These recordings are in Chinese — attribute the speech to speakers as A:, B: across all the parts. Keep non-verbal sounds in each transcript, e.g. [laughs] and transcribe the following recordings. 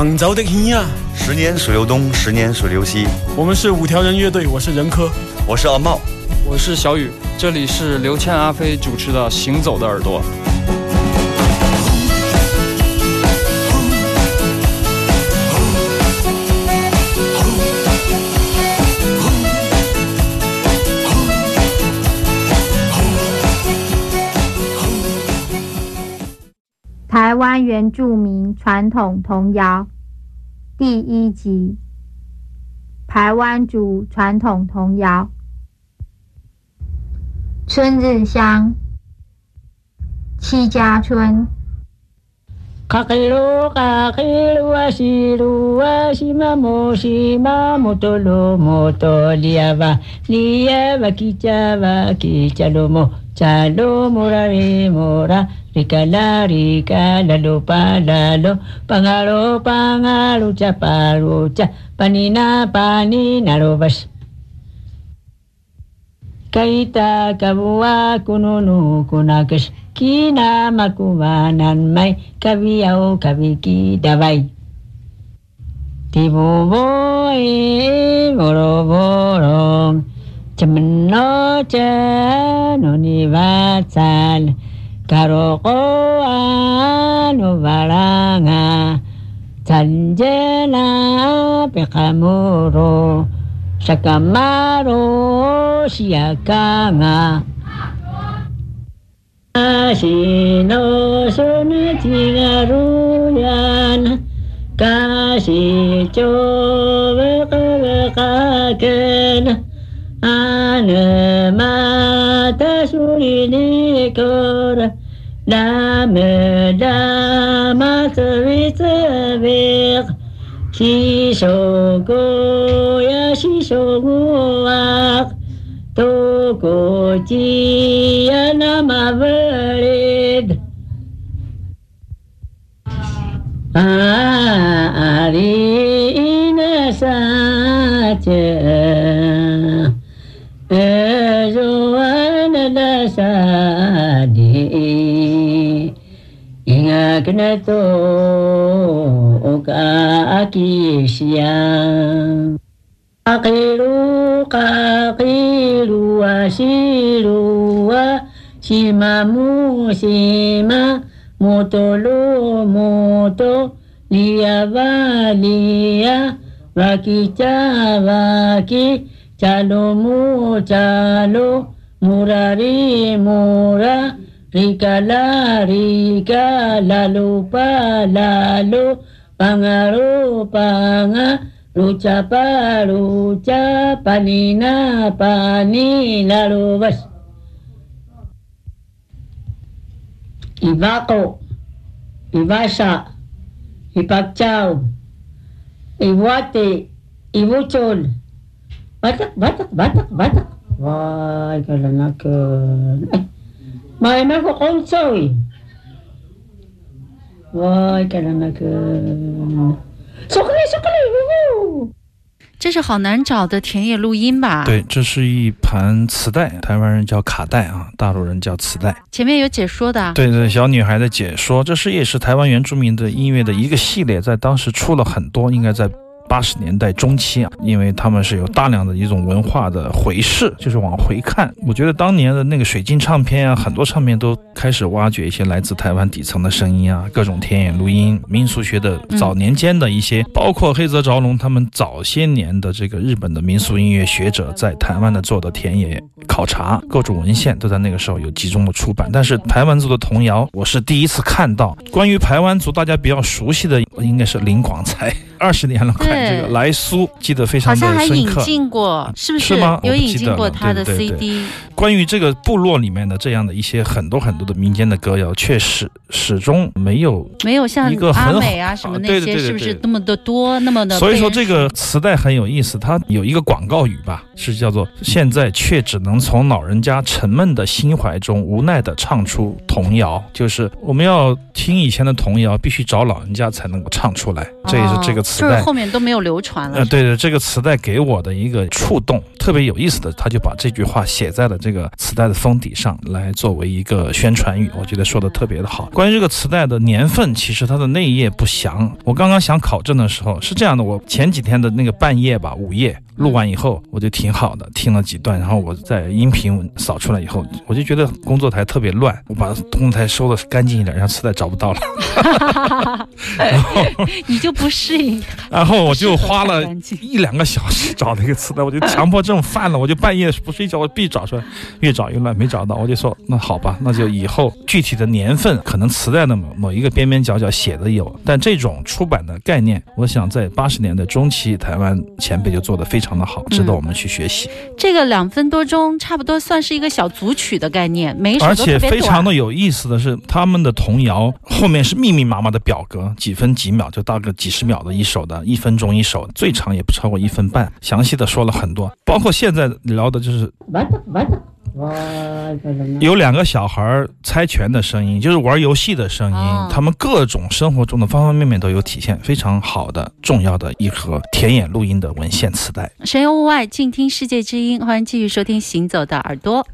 A: 杭州的天啊！
B: 十年水流东，十年水流西。
A: 我们是五条人乐队，我是任科，
B: 我是阿茂，
C: 我是小雨。这里是刘谦、阿飞主持的《行走的耳朵》。
D: 湾原住民传统童谣第一集：台湾族传统童谣。春日乡七家村。
E: 卡克鲁卡克鲁啊西鲁啊西马摩西马摩多罗摩多利亚 kaita kabua kununu kunakus kina makuwanan mai kabiao kabiki davai. Tibobo e boroboro cemeno cano ni batal karo ko anu baranga Sanjena pekamuro 釈迦マロシアカが足のすねがるやなかしちょかがかけなあぬまたすりにこらラムダマツビツビクしし shoak to ko chi na ma verid a ari na sa che e jo an da sa di inga kne to ka akishiya aqilu kaqilu wasiru wa simamu sima mutulu mutu liyabalia wakicawaki calumu calu murari mura rikala rika lalu palalu pangaru panga Rucha pa rucha panina panina rubas ibako ibasa ipakchao ibuate, ibuchol batak batak batak batak. Wai kalanakan aku konsol? Wah, kalau nak Sukli, sukli, woo
F: 这是好难找的田野录音吧？
G: 对，这是一盘磁带，台湾人叫卡带啊，大陆人叫磁带。
F: 前面有解说的。
G: 对对，小女孩的解说，这是也是台湾原住民的音乐的一个系列，在当时出了很多，应该在。八十年代中期啊，因为他们是有大量的一种文化的回视，就是往回看。我觉得当年的那个水晶唱片啊，很多唱片都开始挖掘一些来自台湾底层的声音啊，各种田野录音、民俗学的早年间的一些，包括黑泽着龙他们早些年的这个日本的民俗音乐学者在台湾的做的田野考察，各种文献都在那个时候有集中的出版。但是台湾族的童谣，我是第一次看到。关于台湾族，大家比较熟悉的应该是林广才，二十年了，快。这个来苏记得非常的深刻，
F: 好像还引进过，是不是？
G: 是吗？
F: 有引进过他的 CD。
G: 关于这个部落里面的这样的一些很多很多的民间的歌谣，确实始终没有
F: 没有像
G: 一个
F: 阿美啊什么那些，是不是那么的多那么的？
G: 所以说这个磁带很有意思，它有一个广告语吧，是叫做“现在却只能从老人家沉闷的心怀中无奈地唱出童谣”，就是我们要听以前的童谣，必须找老人家才能够唱出来。这也是这个磁带
F: 后面都没有流传了。
G: 呃，对对，这个磁带给我的一个触动特别有意思的，他就把这句话写在了这。这个磁带的封底上来作为一个宣传语，我觉得说的特别的好。关于这个磁带的年份，其实它的内页不详。我刚刚想考证的时候是这样的，我前几天的那个半夜吧，午夜。录完以后，我就挺好的，听了几段，然后我在音频扫出来以后，我就觉得工作台特别乱，我把工作台收的干净一点，然后磁带找不到了。
F: 然 [laughs] 后你就不适应，
G: 然后我就花了一两个小时找那个磁带，我就强迫症犯了，我就半夜不睡觉，我必须找出来，越找越乱，没找到，我就说那好吧，那就以后具体的年份可能磁带的某某一个边边角角写的有，但这种出版的概念，我想在八十年代中期，台湾前辈就做的非常。非常的好，值得我们去学习。
F: 这个两分多钟，差不多算是一个小组曲的概念，每首
G: 而且非常的有意思的是，他们的童谣后面是密密麻麻的表格，几分几秒就大概几十秒的一首的，一分钟一首，最长也不超过一分半，详细的说了很多，包括现在聊的就是。有两个小孩猜拳的声音，就是玩游戏的声音，他们各种生活中的方方面面都有体现，非常好的重要的一盒田野录音的文献磁带。
F: 神游物外，静听世界之音，欢迎继续收听《行走的耳朵》。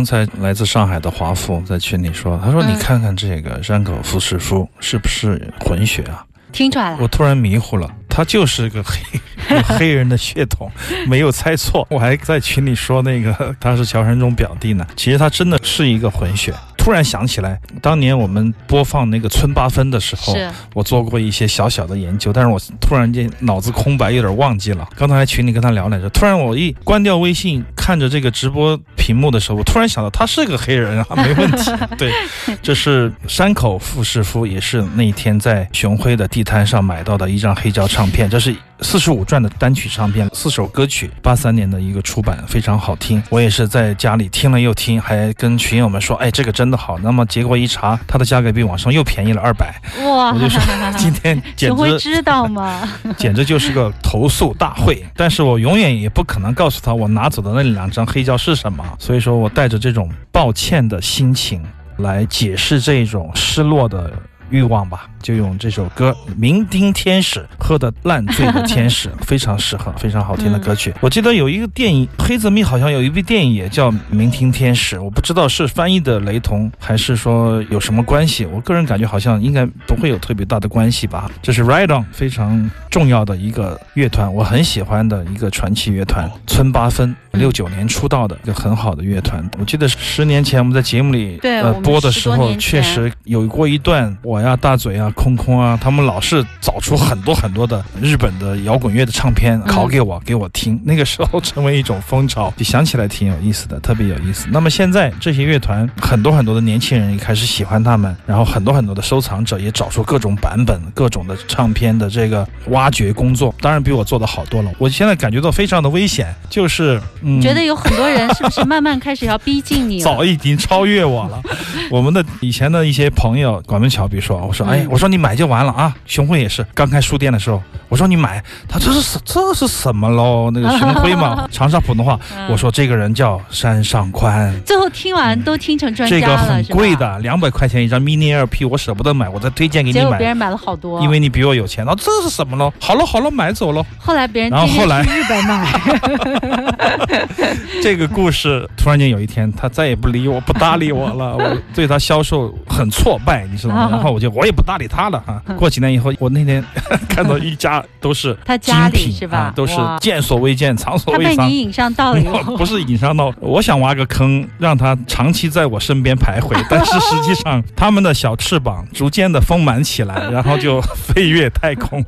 G: 刚才来自上海的华富在群里说，他说：“
F: 嗯
G: 你看看这个山口富士夫是不是混血啊
F: 听出来？”了
G: 我，突然迷糊了，他就是个黑 [laughs] 黑人的血统，没有猜错。我还在群里说那个他是乔山中表弟呢，其实他真的是一个混血。突然想起来，当年我们播放那个村八分的时候，我做过一些小小的研究，但是我突然间脑子空白，有点忘记了。刚才在群里跟他聊来着，突然我一关掉微信，看着这个直播屏幕的时候，我突然想到他是个黑人啊，[laughs] 没问题。对，这是山口富士夫，也是那天在雄辉的地摊上买到的一张黑胶唱片，这是。四十五转的单曲唱片，四首歌曲，八三年的一个出版，非常好听。我也是在家里听了又听，还跟群友们说，哎，这个真的好。那么结果一查，它的价格比网上又便宜了二百。
F: 哇
G: 我就说今天 [laughs] 简直
F: 知道吗？[laughs]
G: 简直就是个投诉大会。但是我永远也不可能告诉他我拿走的那两张黑胶是什么，所以说我带着这种抱歉的心情来解释这种失落的。欲望吧，就用这首歌《酩酊天使》，喝的烂醉的天使，[laughs] 非常适合，非常好听的歌曲。我记得有一个电影，黑泽明好像有一部电影也叫《酩酊天使》，我不知道是翻译的雷同，还是说有什么关系。我个人感觉好像应该不会有特别大的关系吧。这是 Ride On 非常重要的一个乐团，我很喜欢的一个传奇乐团，村八分，六九年出道的一个很好的乐团。我记得十年前我们在节目里呃播的时候，确实有过一段我呀大嘴啊空空啊，他们老是找出很多很多的日本的摇滚乐的唱片拷给我、给我听，那个时候成为一种风潮，就想起来挺有意思的，特别有意思。那么现在这些乐团，很多很多的年轻人也开始喜欢他们，然后很多很多的收藏者也找出各种版本、各种的唱片的这个挖掘工作，当然比我做的好多了。我现在感觉到非常的危险，就是嗯，
F: 觉得有很多人是不是慢慢开始要逼近你？[laughs]
G: 早已经超越我了。[laughs] 我们的以前的一些朋友，管门桥，比如说，我说，哎，我说你买就完了啊。熊辉也是，刚开书店的时候，我说你买，他这是这是什么喽？那个熊辉嘛，[laughs] 长沙普通话，我说这个人叫山上宽。
F: 最后听完都听成专
G: 这个
F: 家了，这个
G: 很贵。的，两百块钱一张 mini LP，我舍不得买，我再推荐给你买，
F: 别人买了好多，
G: 因为你比我有钱。然后这是什么喽？好了好了，买走喽。
F: 后来别人
G: 然后后来
F: 日本买，[laughs]
G: 这个故事突然间有一天，他再也不理我，不搭理我了，[laughs] 我对他销售很挫败，你知道吗？然后我就我也不搭理他了哈。过几年以后，我那天 [laughs] 看到一家都是 [laughs]
F: 他家里
G: 精品
F: 是吧
G: 啊都是见所未见，[laughs] 藏所
F: 他
G: 未藏。
F: 被你引上道了
G: 不是引上到，我想挖个坑，让他长期在我身边徘徊，但是实际上他们的小翅膀逐渐的丰满起来，然后就飞越太空。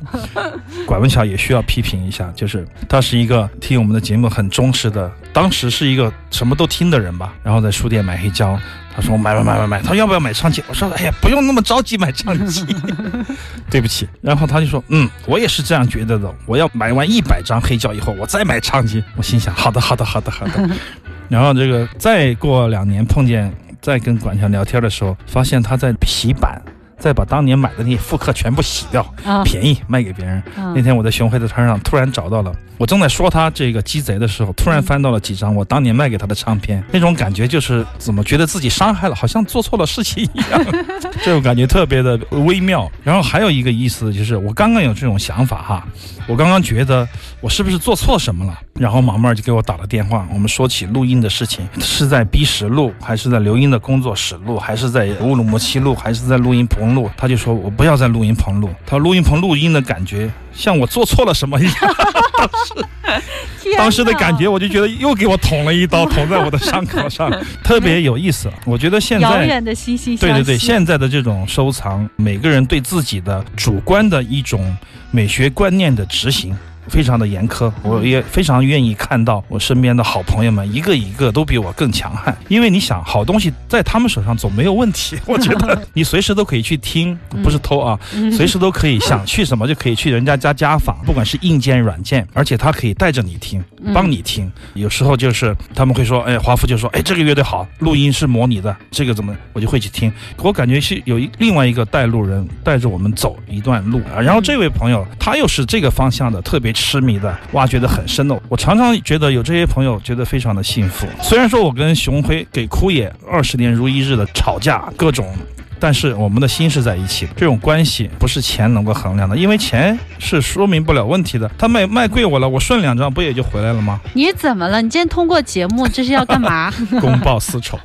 G: 管文桥也需要批评一下，就是他是一个听我们的节目很忠实的，当时是一个什么都听的人吧，然后在书店买黑胶。他说我买买买买买，他说要不要买唱机？我说哎呀，不用那么着急买唱机，[laughs] 对不起。然后他就说嗯，我也是这样觉得的，我要买完一百张黑胶以后，我再买唱机。我心想好的好的好的好的。[laughs] 然后这个再过两年碰见，再跟管强聊天的时候，发现他在洗版。再把当年买的那些复刻全部洗掉，
F: 啊
G: 便宜卖给别人。
F: 嗯
G: 那天我在熊辉的摊上突然找到了，我正在说他这个鸡贼的时候，突然翻到了几张我当年卖给他的唱片，那种感觉就是怎么觉得自己伤害了，好像做错了事情一样，[laughs] 这种感觉特别的微妙。然后还有一个意思就是，我刚刚有这种想法哈，我刚刚觉得我是不是做错什么了？然后马妹儿就给我打了电话，我们说起录音的事情，是在 B 十录，还是在刘英的工作室录，还是在乌鲁木齐录，还是在录音棚录？他就说我不要在录音棚录，他说录音棚录音的感觉像我做错了什么一样。[laughs]
F: 天
G: 当时的感觉，我就觉得又给我捅了一刀，[laughs] 捅在我的伤口上，特别有意思。我觉得现在。
F: 遥远的息息。
G: 对对对，现在的这种收藏，每个人对自己的主观的一种美学观念的执行。非常的严苛，我也非常愿意看到我身边的好朋友们一个一个都比我更强悍，因为你想，好东西在他们手上总没有问题。[laughs] 我觉得 [laughs] 你随时都可以去听，不是偷啊，[laughs] 随时都可以想去什么就可以去人家家家访，不管是硬件软件，而且他可以带着你听，帮你听。有时候就是他们会说，哎，华夫就说，哎，这个乐队好，录音是模拟的，这个怎么，我就会去听。我感觉是有一另外一个带路人带着我们走一段路啊。然后这位朋友他又是这个方向的，特别痴迷的，挖掘的很深的。我常常觉得有这些朋友，觉得非常的幸福。虽然说我跟熊辉给枯野二十年如一日的吵架，各种。但是我们的心是在一起的。这种关系不是钱能够衡量的，因为钱是说明不了问题的。他卖卖贵我了，我顺两张不也就回来了吗？
F: 你怎么了？你今天通过节目这是要干嘛？[laughs]
G: 公报私仇。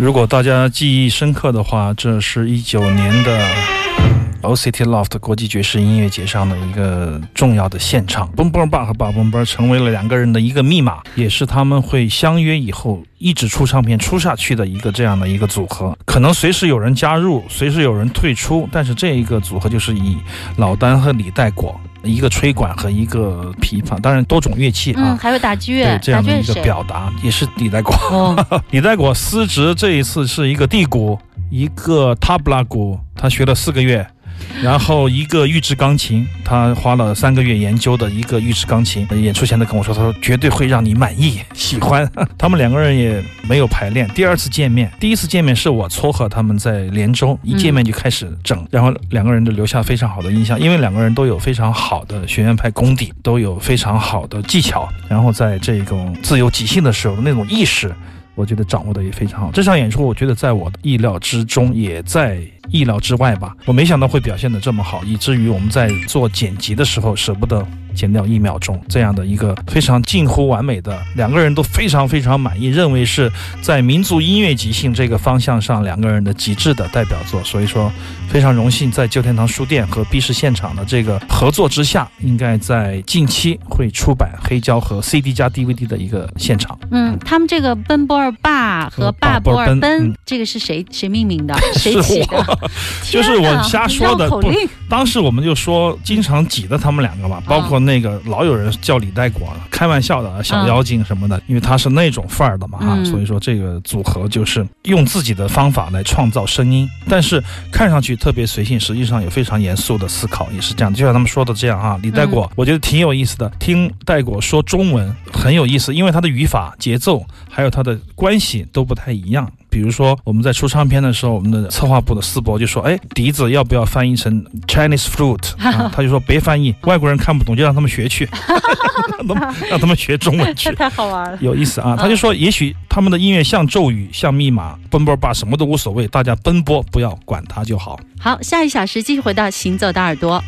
G: 如果大家记忆深刻的话，这是一九年的 OCT Loft 国际爵士音乐节上的一个重要的现场。蹦蹦爸和爸蹦蹦成为了两个人的一个密码，也是他们会相约以后一直出唱片出下去的一个这样的一个组合。可能随时有人加入，随时有人退出，但是这一个组合就是以老丹和李代果。一个吹管和一个琵琶，当然多种乐器
F: 嗯，
G: 啊，
F: 还有打击乐对，
G: 这样的一个？表达，也是李代果。
F: 哦，[laughs]
G: 李代果司职这一次是一个地鼓，一个塔布拉鼓，他学了四个月，[laughs] 然后一个预制钢琴，他花了三个月研究的一个预制钢琴。演出前他跟我说，他说绝对会让你满意、喜欢。[laughs] 他们两个人也没有排练，第二次见面，第一次见面是我撮合他们在连州，一见面就开始整，然后两个人就留下非常好的印象，因为两个人都有非常好的学院派功底，都有非常好的技巧，然后在这种自由即兴的时候那种意识。我觉得掌握的也非常好。这场演出，我觉得在我的意料之中，也在意料之外吧。我没想到会表现得这么好，以至于我们在做剪辑的时候舍不得剪掉一秒钟，这样的一个非常近乎完美的，两个人都非常非常满意，认为是在民族音乐即兴这个方向上两个人的极致的代表作。所以说，非常荣幸在旧天堂书店和 B 市现场的这个合作之下，应该在近期会出版黑胶和 CD 加 DVD 的一个现场。
F: 嗯，他们这个奔波尔爸和
G: 和
F: 爸
G: 波尔奔
F: 这个是谁谁命名的？[laughs] 谁
G: 是
F: 起的？
G: 我 [laughs] 就是我瞎说的不。当时我们就说，经常挤的他们两个嘛，包括那个老有人叫李代果，开玩笑的小妖精什么的，因为他是那种范儿的嘛哈，
F: 嗯
G: 所以说这个组合就是用自己的方法来创造声音，但是看上去特别随性，实际上有非常严肃的思考，也是这样，就像他们说的这样哈。李代果，我觉得挺有意思的，听代果说中文很有意思，因为他的语法、节奏还有他的关系都不太一样。比如说，我们在出唱片的时候，我们的策划部的思博就说：“哎，笛子要不要翻译成 Chinese flute？” [laughs] 啊、他就说：“别翻译，外国人看不懂，就让他们学去，让他们让他们学中文去。[laughs] ”
F: 太好玩了。
G: 有意思啊！他就说，也许他们的音乐像咒语，像密码，奔波吧，什么都无所谓，大家奔波，不要管它就好。
F: 好，下一小时继续回到行走的耳朵。